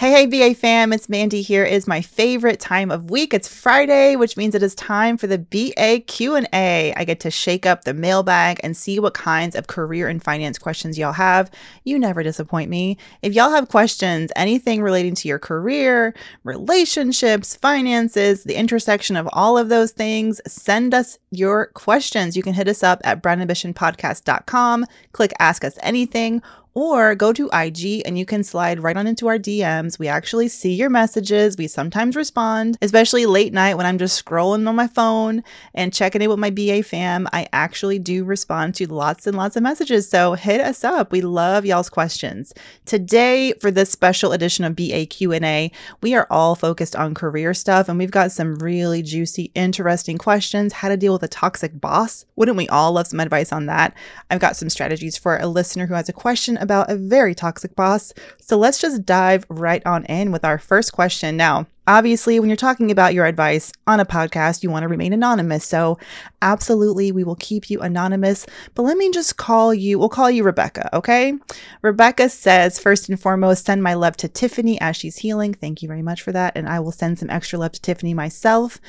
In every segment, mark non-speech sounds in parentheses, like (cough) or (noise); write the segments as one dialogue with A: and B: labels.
A: Hey, hey, BA fam, it's Mandi here. It is my favorite time of week. It's Friday, which means it is time for the BA Q&A. I get to shake up the mailbag and see what kinds of career and finance questions y'all have. You never disappoint me. If y'all have questions, anything relating to your career, relationships, finances, the intersection of all of those things, send us your questions. You can hit us up at brownambitionpodcast.com, click ask us anything, or go to IG and you can slide right on into our DMs. We actually see your messages. We sometimes respond, especially late night when I'm just scrolling on my phone and checking in with my BA fam. I actually do respond to lots and lots of messages. So hit us up. We love y'all's questions. Today for this special edition of BA Q&A, we are all focused on career stuff and we've got some really juicy, interesting questions. How to deal with a toxic boss. Wouldn't we all love some advice on that? I've got some strategies for a listener who has a question about a very toxic boss. So let's just dive right on in with our first question. Now, obviously, when you're talking about your advice on a podcast, you want to remain anonymous. So, absolutely, we will keep you anonymous. But let me just call you, we'll call you Rebecca, okay? Rebecca says, first and foremost, send my love to Tiffany as she's healing. Thank you very much for that. And I will send some extra love to Tiffany myself.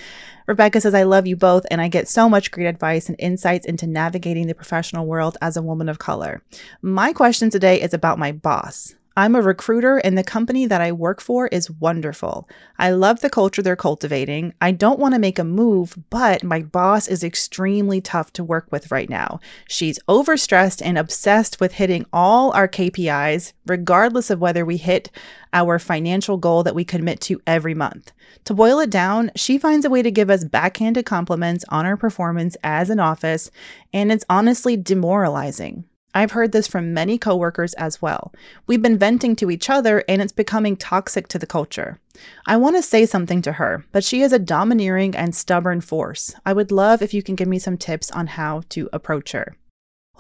A: Rebecca says, I love you both, and I get so much great advice and insights into navigating the professional world as a woman of color. My question today is about my boss. I'm a recruiter, and the company that I work for is wonderful. I love the culture they're cultivating. I don't want to make a move, but my boss is extremely tough to work with right now. She's overstressed and obsessed with hitting all our KPIs, regardless of whether we hit our financial goal that we commit to every month. To boil it down, she finds a way to give us backhanded compliments on our performance as an office, and it's honestly demoralizing. I've heard this from many coworkers as well. We've been venting to each other and it's becoming toxic to the culture. I want to say something to her, but she is a domineering and stubborn force. I would love if you can give me some tips on how to approach her.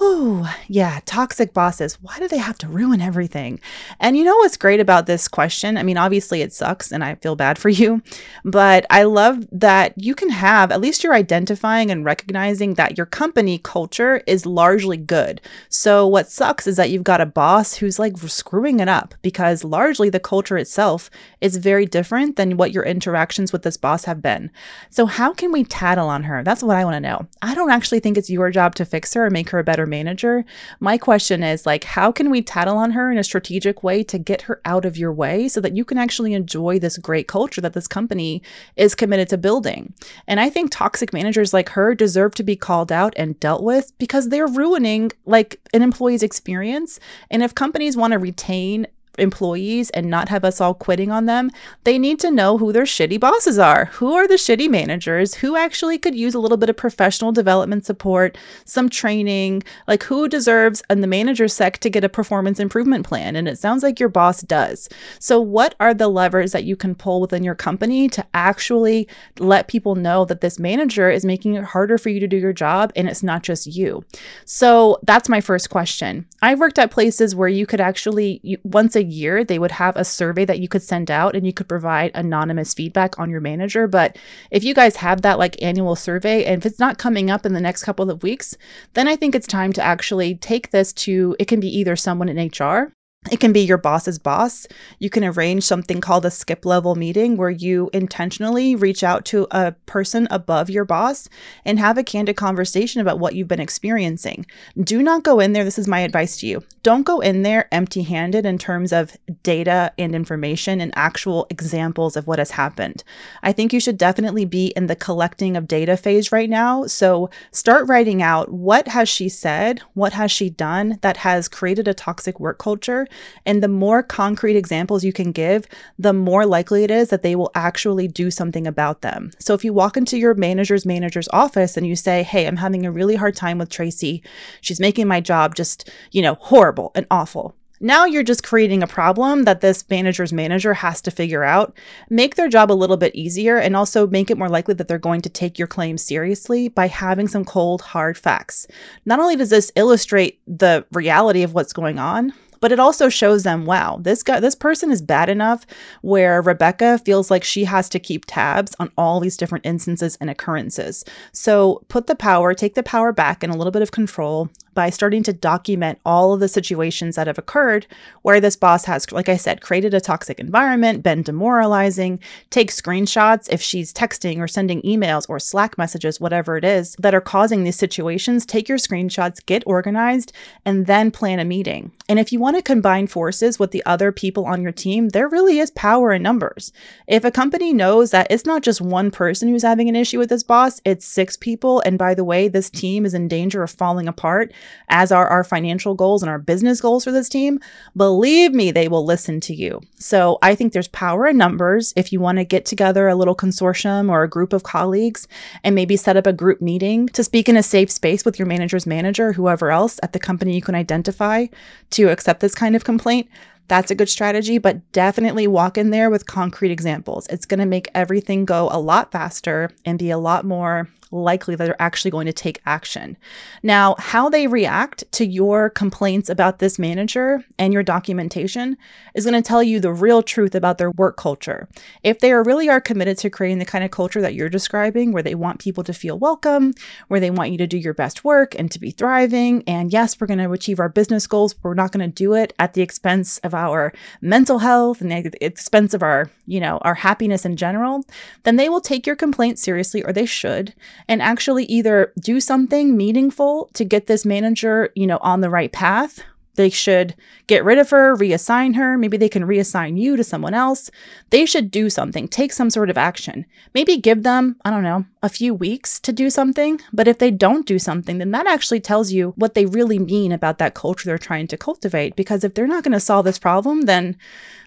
A: Oh, yeah, toxic bosses. Why do they have to ruin everything? And you know what's great about this question? I mean, obviously it sucks and I feel bad for you, but I love that you can have, at least you're identifying and recognizing that your company culture is largely good. So what sucks is that you've got a boss who's like screwing it up because largely the culture itself is very different than what your interactions with this boss have been. So how can we tattle on her? That's what I want to know. I don't actually think it's your job to fix her or make her a better manager. My question is like, how can we tattle on her in a strategic way to get her out of your way so that you can actually enjoy this great culture that this company is committed to building? And I think toxic managers like her deserve to be called out and dealt with because they're ruining like an employee's experience. And if companies want to retain employees and not have us all quitting on them, they need to know who their shitty bosses are. Who are the shitty managers? Who actually could use a little bit of professional development support, some training? Like, who deserves in the manager sec to get a performance improvement plan? And it sounds like your boss does. So, what are the levers that you can pull within your company to actually let people know that this manager is making it harder for you to do your job and it's not just you? So, that's my first question. I've worked at places where you could actually, once a year, they would have a survey that you could send out and you could provide anonymous feedback on your manager. But if you guys have that like annual survey and if it's not coming up in the next couple of weeks, then I think it's time to actually take this to it can be either someone in HR it can be your boss's boss. You can arrange something called a skip level meeting where you intentionally reach out to a person above your boss and have a candid conversation about what you've been experiencing. Do not go in there. This is my advice to you. Don't go in there empty handed in terms of data and information and actual examples of what has happened. I think you should definitely be in the collecting of data phase right now. So start writing out what has she said? What has she done that has created a toxic work culture? And the more concrete examples you can give, the more likely it is that they will actually do something about them. So if you walk into your manager's manager's office and you say, Hey, I'm having a really hard time with Tracy, she's making my job just, you know, horrible and awful. Now you're just creating a problem that this manager's manager has to figure out, make their job a little bit easier, and also make it more likely that they're going to take your claim seriously by having some cold, hard facts. Not only does this illustrate the reality of what's going on, but it also shows them, wow, this guy, this person is bad enough where Rebecca feels like she has to keep tabs on all these different instances and occurrences. So put the power, take the power back and a little bit of control by starting to document all of the situations that have occurred where this boss has, like I said, created a toxic environment, been demoralizing. Take screenshots if she's texting or sending emails or Slack messages, whatever it is that are causing these situations. Take your screenshots, get organized, and then plan a meeting. And if you want to combine forces with the other people on your team, there really is power in numbers. If a company knows that it's not just one person who's having an issue with this boss, it's six people. And by the way, this team is in danger of falling apart as are our financial goals and our business goals for this team, believe me, they will listen to you. So I think there's power in numbers. If you want to get together a little consortium or a group of colleagues and maybe set up a group meeting to speak in a safe space with your manager's manager, whoever else at the company you can identify to accept this kind of complaint, that's a good strategy, but definitely walk in there with concrete examples. It's going to make everything go a lot faster and be a lot more likely that they're actually going to take action. Now, how they react to your complaints about this manager and your documentation is going to tell you the real truth about their work culture. If they are really are committed to creating the kind of culture that you're describing, where they want people to feel welcome, where they want you to do your best work and to be thriving, and yes, we're going to achieve our business goals, but we're not going to do it at the expense of our mental health and the expense of our, you know, our happiness in general, then they will take your complaint seriously, or they should, and actually either do something meaningful to get this manager, you know, on the right path. They should get rid of her, reassign her. Maybe they can reassign you to someone else. They should do something, take some sort of action. Maybe give them, I don't know, a few weeks to do something. But if they don't do something, then that actually tells you what they really mean about that culture they're trying to cultivate. Because if they're not going to solve this problem, then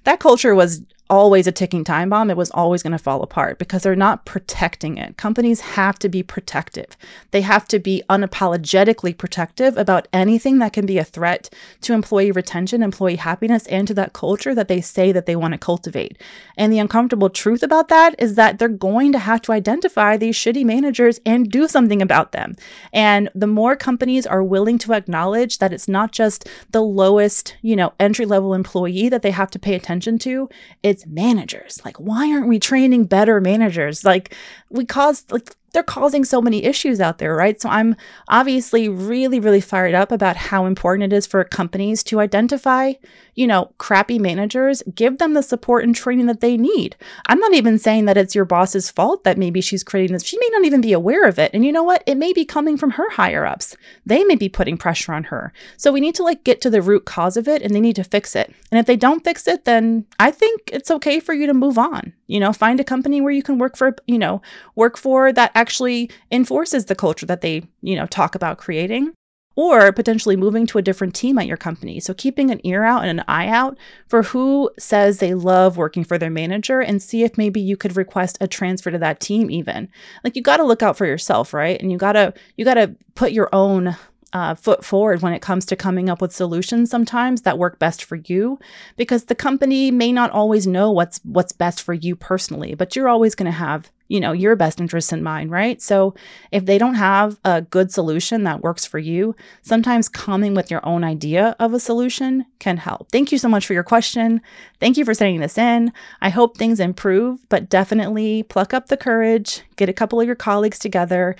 A: that culture was always a ticking time bomb. It was always going to fall apart because they're not protecting it. Companies have to be protective. They have to be unapologetically protective about anything that can be a threat to employee retention, employee happiness, and to that culture that they say that they want to cultivate. And the uncomfortable truth about that is that they're going to have to identify these shitty managers and do something about them. And the more companies are willing to acknowledge that it's not just the lowest, you know, entry level employee that they have to pay attention to, it's managers. Like, why aren't we training better managers? Like, we cause, like, they're causing so many issues out there, right? So I'm obviously really, really fired up about how important it is for companies to identify, you know, crappy managers, give them the support and training that they need. I'm not even saying that it's your boss's fault that maybe she's creating this. She may not even be aware of it. And you know what? It may be coming from her higher ups. They may be putting pressure on her. So we need to like get to the root cause of it and they need to fix it. And if they don't fix it, then I think it's okay for you to move on. You know, find a company where you can work for, you know, work for that actually enforces the culture that they, you know, talk about creating or potentially moving to a different team at your company. So keeping an ear out and an eye out for who says they love working for their manager and see if maybe you could request a transfer to that team even. Like you got to look out for yourself, right? And you got to you got to put your own uh, foot forward when it comes to coming up with solutions sometimes that work best for you because the company may not always know what's what's best for you personally but you're always going to have you know your best interests in mind right? So if they don't have a good solution that works for you sometimes coming with your own idea of a solution can help. Thank you so much for your question. Thank you for sending this in. I hope things improve but definitely pluck up the courage get a couple of your colleagues together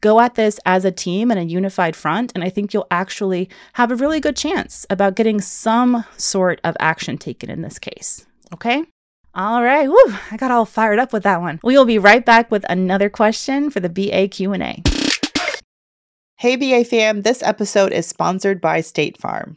A: Go at this as a team and a unified front, and I think you'll actually have a really good chance about getting some sort of action taken in this case. Okay? All right, Woo, I got all fired up with that one. We will be right back with another question for the BA Q&A. Hey BA fam, this episode is sponsored by State Farm.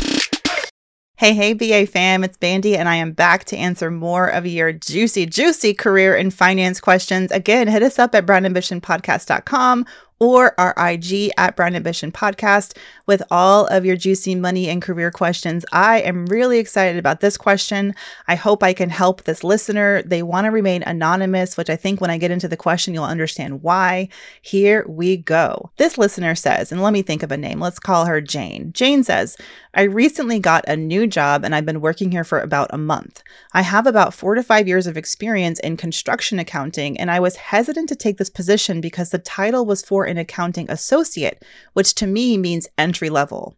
A: Hey, hey, BA fam, it's Mandi, and I am back to answer more of your juicy, juicy career and finance questions. Again, hit us up at brownambitionpodcast.com or our IG at Brown Ambition Podcast with all of your juicy money and career questions. I am really excited about this question. I hope I can help this listener. They want to remain anonymous, which I think when I get into the question, you'll understand why. Here we go. This listener says, and let me think of a name. Let's call her Jane. Jane says, I recently got a new job and I've been working here for about a month. I have about four to five years of experience in construction accounting, and I was hesitant to take this position because the title was for an accounting associate, which to me means entry level.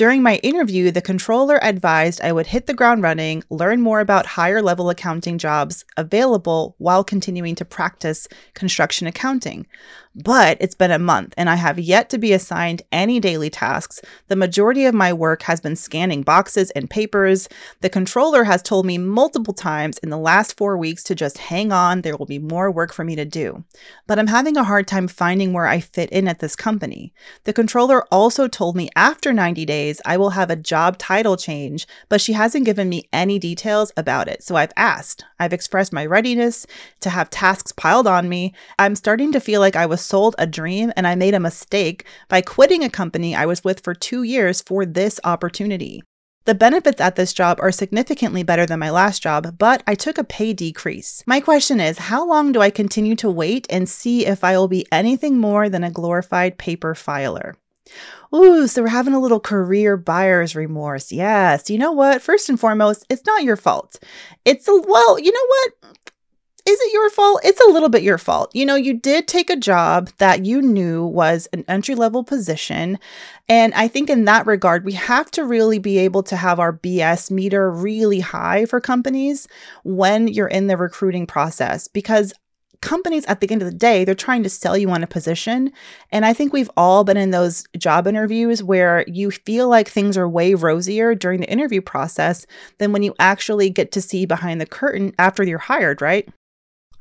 A: During my interview, the controller advised I would hit the ground running, learn more about higher level accounting jobs available while continuing to practice construction accounting. But it's been a month and I have yet to be assigned any daily tasks. The majority of my work has been scanning boxes and papers. The controller has told me multiple times in the last four weeks to just hang on, there will be more work for me to do. But I'm having a hard time finding where I fit in at this company. The controller also told me after 90 days I will have a job title change, but she hasn't given me any details about it. So I've asked. I've expressed my readiness to have tasks piled on me. I'm starting to feel like I was was sold a dream and I made a mistake by quitting a company I was with for two years for this opportunity. The benefits at this job are significantly better than my last job, but I took a pay decrease. My question is how long do I continue to wait and see if I will be anything more than a glorified paper filer? Ooh, so we're having a little career buyer's remorse. Yes. You know what? First and foremost, it's not your fault. It's a, well, you know what? Is it your fault? It's a little bit your fault. You know, you did take a job that you knew was an entry level position. And I think in that regard, we have to really be able to have our BS meter really high for companies when you're in the recruiting process because companies at the end of the day they're trying to sell you on a position and i think we've all been in those job interviews where you feel like things are way rosier during the interview process than when you actually get to see behind the curtain after you're hired right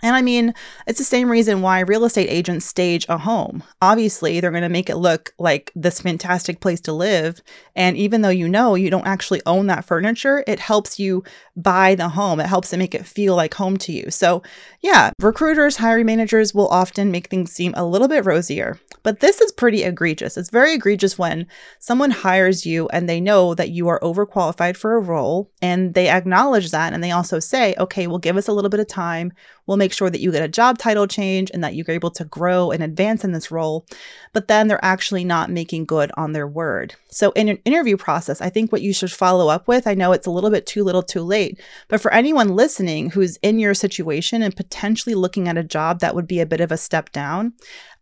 A: and I mean, it's the same reason why real estate agents stage a home. Obviously, they're going to make it look like this fantastic place to live. And even though you know you don't actually own that furniture, it helps you buy the home. It helps to make it feel like home to you. So, yeah, recruiters, hiring managers will often make things seem a little bit rosier. But this is pretty egregious. It's very egregious when someone hires you and they know that you are overqualified for a role and they acknowledge that and they also say, okay, well, give us a little bit of time. We'll make sure that you get a job title change and that you're able to grow and advance in this role. But then they're actually not making good on their word. So, in an interview process, I think what you should follow up with, I know it's a little bit too little too late, but for anyone listening who's in your situation and potentially looking at a job that would be a bit of a step down,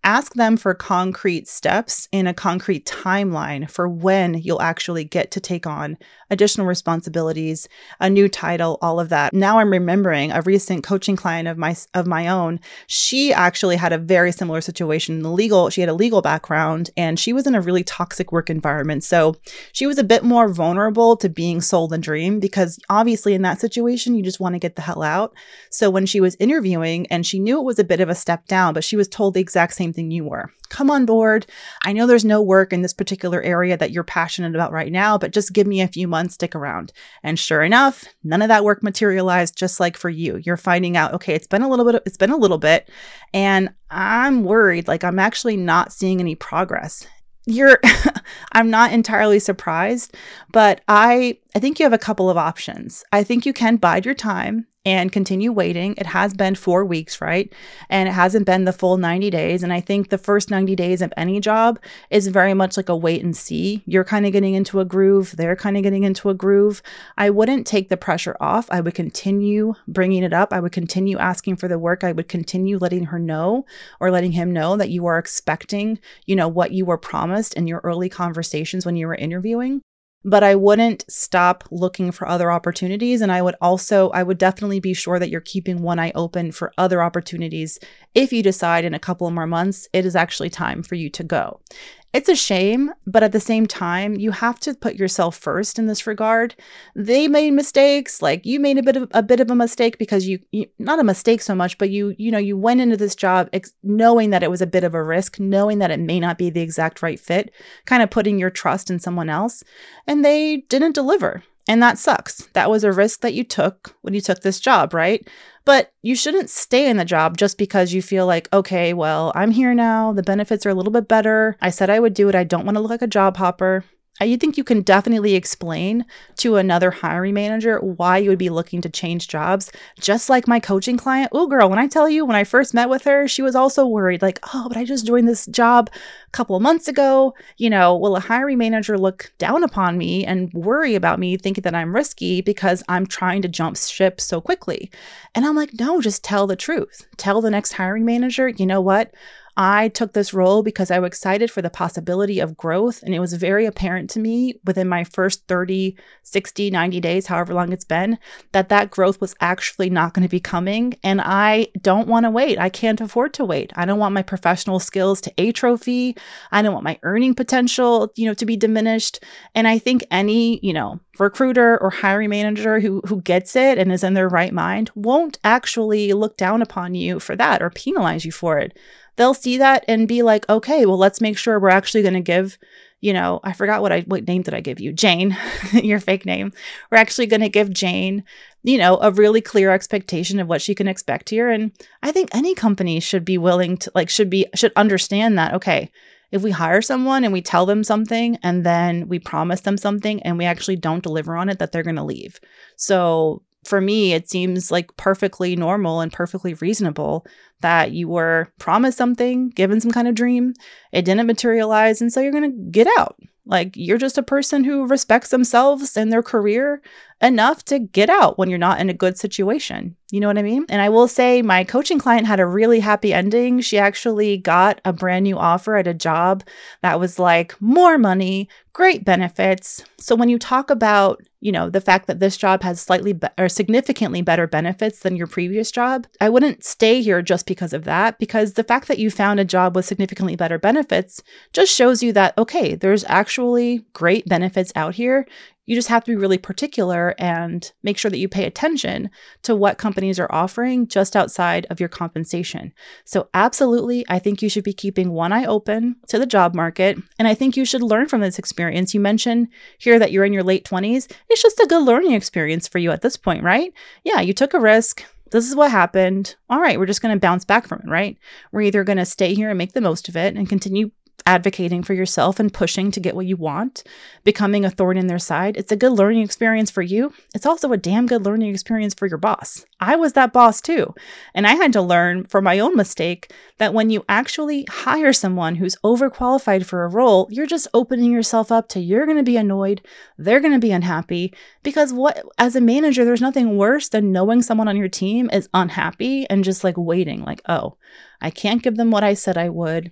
A: ask them for concrete steps in a concrete timeline for when you'll actually get to take on additional responsibilities, a new title, all of that. Now I'm remembering a recent coaching client of my of my own. She actually had a very similar situation in the legal. She had a legal background and she was in a really toxic work environment. So she was a bit more vulnerable to being sold a dream because obviously in that situation you just want to get the hell out. So when she was interviewing and she knew it was a bit of a step down, but she was told the exact same same thing you were. Come on board. I know there's no work in this particular area that you're passionate about right now, but just give me a few months, stick around. And sure enough, none of that work materialized just like for you. You're finding out, okay, it's been a little bit, it's been a little bit, and I'm worried, like I'm actually not seeing any progress you're (laughs) I'm not entirely surprised, but I I think you have a couple of options. I think you can bide your time and continue waiting. It has been 4 weeks, right? And it hasn't been the full 90 days, and I think the first 90 days of any job is very much like a wait and see. You're kind of getting into a groove, they're kind of getting into a groove. I wouldn't take the pressure off. I would continue bringing it up. I would continue asking for the work. I would continue letting her know or letting him know that you are expecting, you know, what you were promised in your early conversations when you were interviewing but I wouldn't stop looking for other opportunities. And I would also, I would definitely be sure that you're keeping one eye open for other opportunities if you decide in a couple more months it is actually time for you to go. It's a shame, but at the same time, you have to put yourself first in this regard. They made mistakes, like you made a bit of a bit of a mistake because you, you not a mistake so much, but you you know you went into this job ex- knowing that it was a bit of a risk, knowing that it may not be the exact right fit, kind of putting your trust in someone else, and they didn't deliver. And that sucks. That was a risk that you took when you took this job, right? But you shouldn't stay in the job just because you feel like, okay, well, I'm here now. The benefits are a little bit better. I said I would do it. I don't want to look like a job hopper. Uh, I think you can definitely explain to another hiring manager why you would be looking to change jobs. Just like my coaching client. Oh, girl, when I tell you, when I first met with her, she was also worried, like, oh, but I just joined this job a couple of months ago. You know, will a hiring manager look down upon me and worry about me, thinking that I'm risky because I'm trying to jump ship so quickly? And I'm like, no, just tell the truth. Tell the next hiring manager, you know what? I took this role because I was excited for the possibility of growth. And it was very apparent to me within my first 30, 60, 90 days, however long it's been, that that growth was actually not going to be coming. And I don't want to wait. I can't afford to wait. I don't want my professional skills to atrophy. I don't want my earning potential, you know, to be diminished. And I think any, you know, recruiter or hiring manager who who gets it and is in their right mind won't actually look down upon you for that or penalize you for it they'll see that and be like, okay, well, let's make sure we're actually going to give, you know, I forgot what I, what name did I give you? Jane, (laughs) your fake name. We're actually going to give Jane, you know, a really clear expectation of what she can expect here. And I think any company should be willing to, like, should be, should understand that, okay, if we hire someone and we tell them something and then we promise them something and we actually don't deliver on it, that they're going to leave. So for me, it seems like perfectly normal and perfectly reasonable that you were promised something, given some kind of dream, it didn't materialize, and so you're going to get out. Like you're just a person who respects themselves and their career enough to get out when you're not in a good situation. You know what I mean? And I will say my coaching client had a really happy ending. She actually got a brand new offer at a job that was like more money, great benefits. So when you talk about, you know, the fact that this job has slightly be- or significantly better benefits than your previous job, I wouldn't stay here just because of that because the fact that you found a job with significantly better benefits just shows you that okay, there's actually great benefits out here. You just have to be really particular and make sure that you pay attention to what companies are offering just outside of your compensation. So, absolutely, I think you should be keeping one eye open to the job market. And I think you should learn from this experience. You mentioned here that you're in your late 20s. It's just a good learning experience for you at this point, right? Yeah, you took a risk. This is what happened. All right, we're just going to bounce back from it, right? We're either going to stay here and make the most of it and continue advocating for yourself and pushing to get what you want, becoming a thorn in their side. It's a good learning experience for you. It's also a damn good learning experience for your boss. I was that boss too. And I had to learn from my own mistake that when you actually hire someone who's overqualified for a role, you're just opening yourself up to you're going to be annoyed, they're going to be unhappy because what as a manager there's nothing worse than knowing someone on your team is unhappy and just like waiting like, "Oh, I can't give them what I said I would.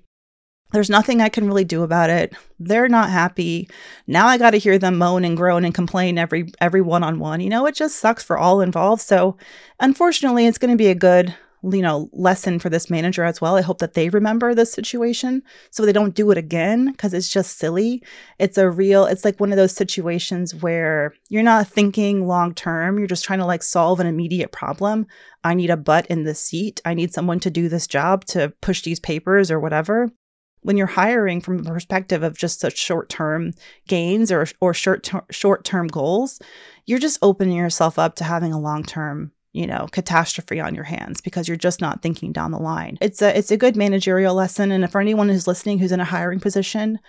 A: There's nothing I can really do about it. They're not happy. Now I got to hear them moan and groan and complain every every one-on-one. You know, it just sucks for all involved. So, unfortunately, it's going to be a good you know, lesson for this manager as well. I hope that they remember this situation so they don't do it again because it's just silly. It's a real, it's like one of those situations where you're not thinking long term. You're just trying to like solve an immediate problem. I need a butt in the seat. I need someone to do this job to push these papers or whatever when you're hiring from a perspective of just such short-term gains or or short short-term goals, you're just opening yourself up to having a long-term you know catastrophe on your hands because you're just not thinking down the line. It's a it's a good managerial lesson. And for anyone who's listening who's in a hiring position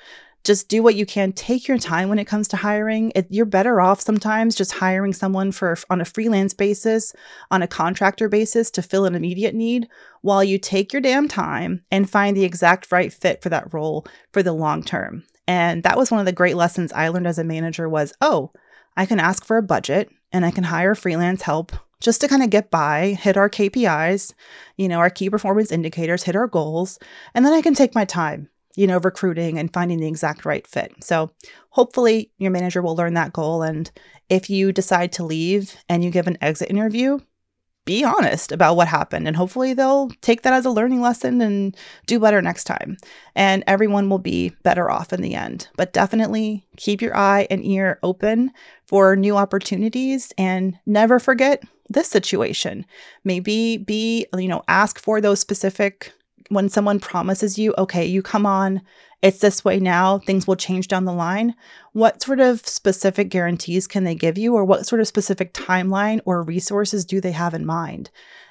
A: just do what you can. Take your time when it comes to hiring. It, you're better off sometimes just hiring someone for on a freelance basis on a contractor basis to fill an immediate need while you take your damn time and find the exact right fit for that role for the long term. And that was one of the great lessons i learned as a manager was oh i can ask for a budget and i can hire freelance help just to kind of get by, hit our KPIs, you know, our key performance indicators, hit our goals, and then I can take my time, you know, recruiting and finding the exact right fit. So hopefully your manager will learn that goal. And if you decide to leave and you give an exit interview, be honest about what happened and hopefully they'll take that as a learning lesson and do better next time and everyone will be better off in the end but definitely keep your eye and ear open for new opportunities and never forget this situation maybe be you know ask for those specific when someone promises you okay you come on it's this way now, things will change down the line. What sort of specific guarantees can they give you, or what sort of specific timeline or resources do they have in mind?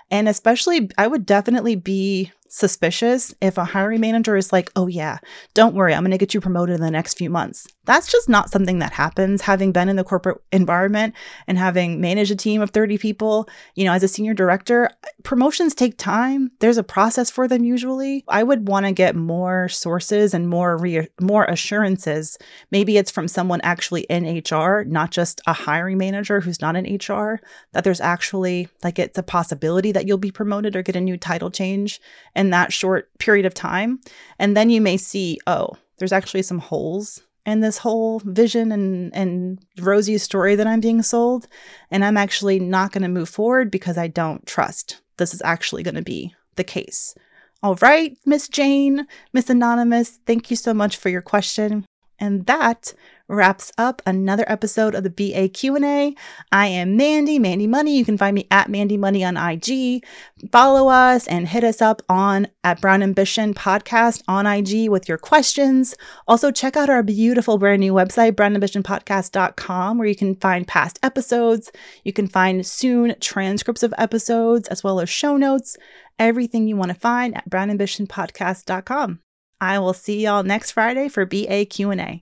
A: And especially, I would definitely be suspicious if a hiring manager is like, oh, yeah, don't worry, I'm going to get you promoted in the next few months. That's just not something that happens. Having been in the corporate environment and having managed a team of 30 people, you know, as a senior director, promotions take time. There's a process for them usually. I would want to get more sources and more re- more assurances. Maybe it's from someone actually in HR, not just a hiring manager who's not in HR, that there's actually like it's a possibility that you'll be promoted or get a new title change. And in that short period of time. And then you may see, oh, there's actually some holes in this whole vision and, and rosy story that I'm being sold. And I'm actually not going to move forward because I don't trust this is actually going to be the case. All right, Miss Jane, Miss Anonymous, thank you so much for your question. And that wraps up another episode of the BA Q&A. I am Mandi, Mandi Money. You can find me at Mandi Money on IG. Follow us and hit us up on at Brown Ambition Podcast on IG with your questions. Also check out our beautiful brand new website, brownambitionpodcast.com, where you can find past episodes. You can find soon transcripts of episodes as well as show notes. Everything you want to find at brownambitionpodcast.com. I will see y'all next Friday for BA Q&A.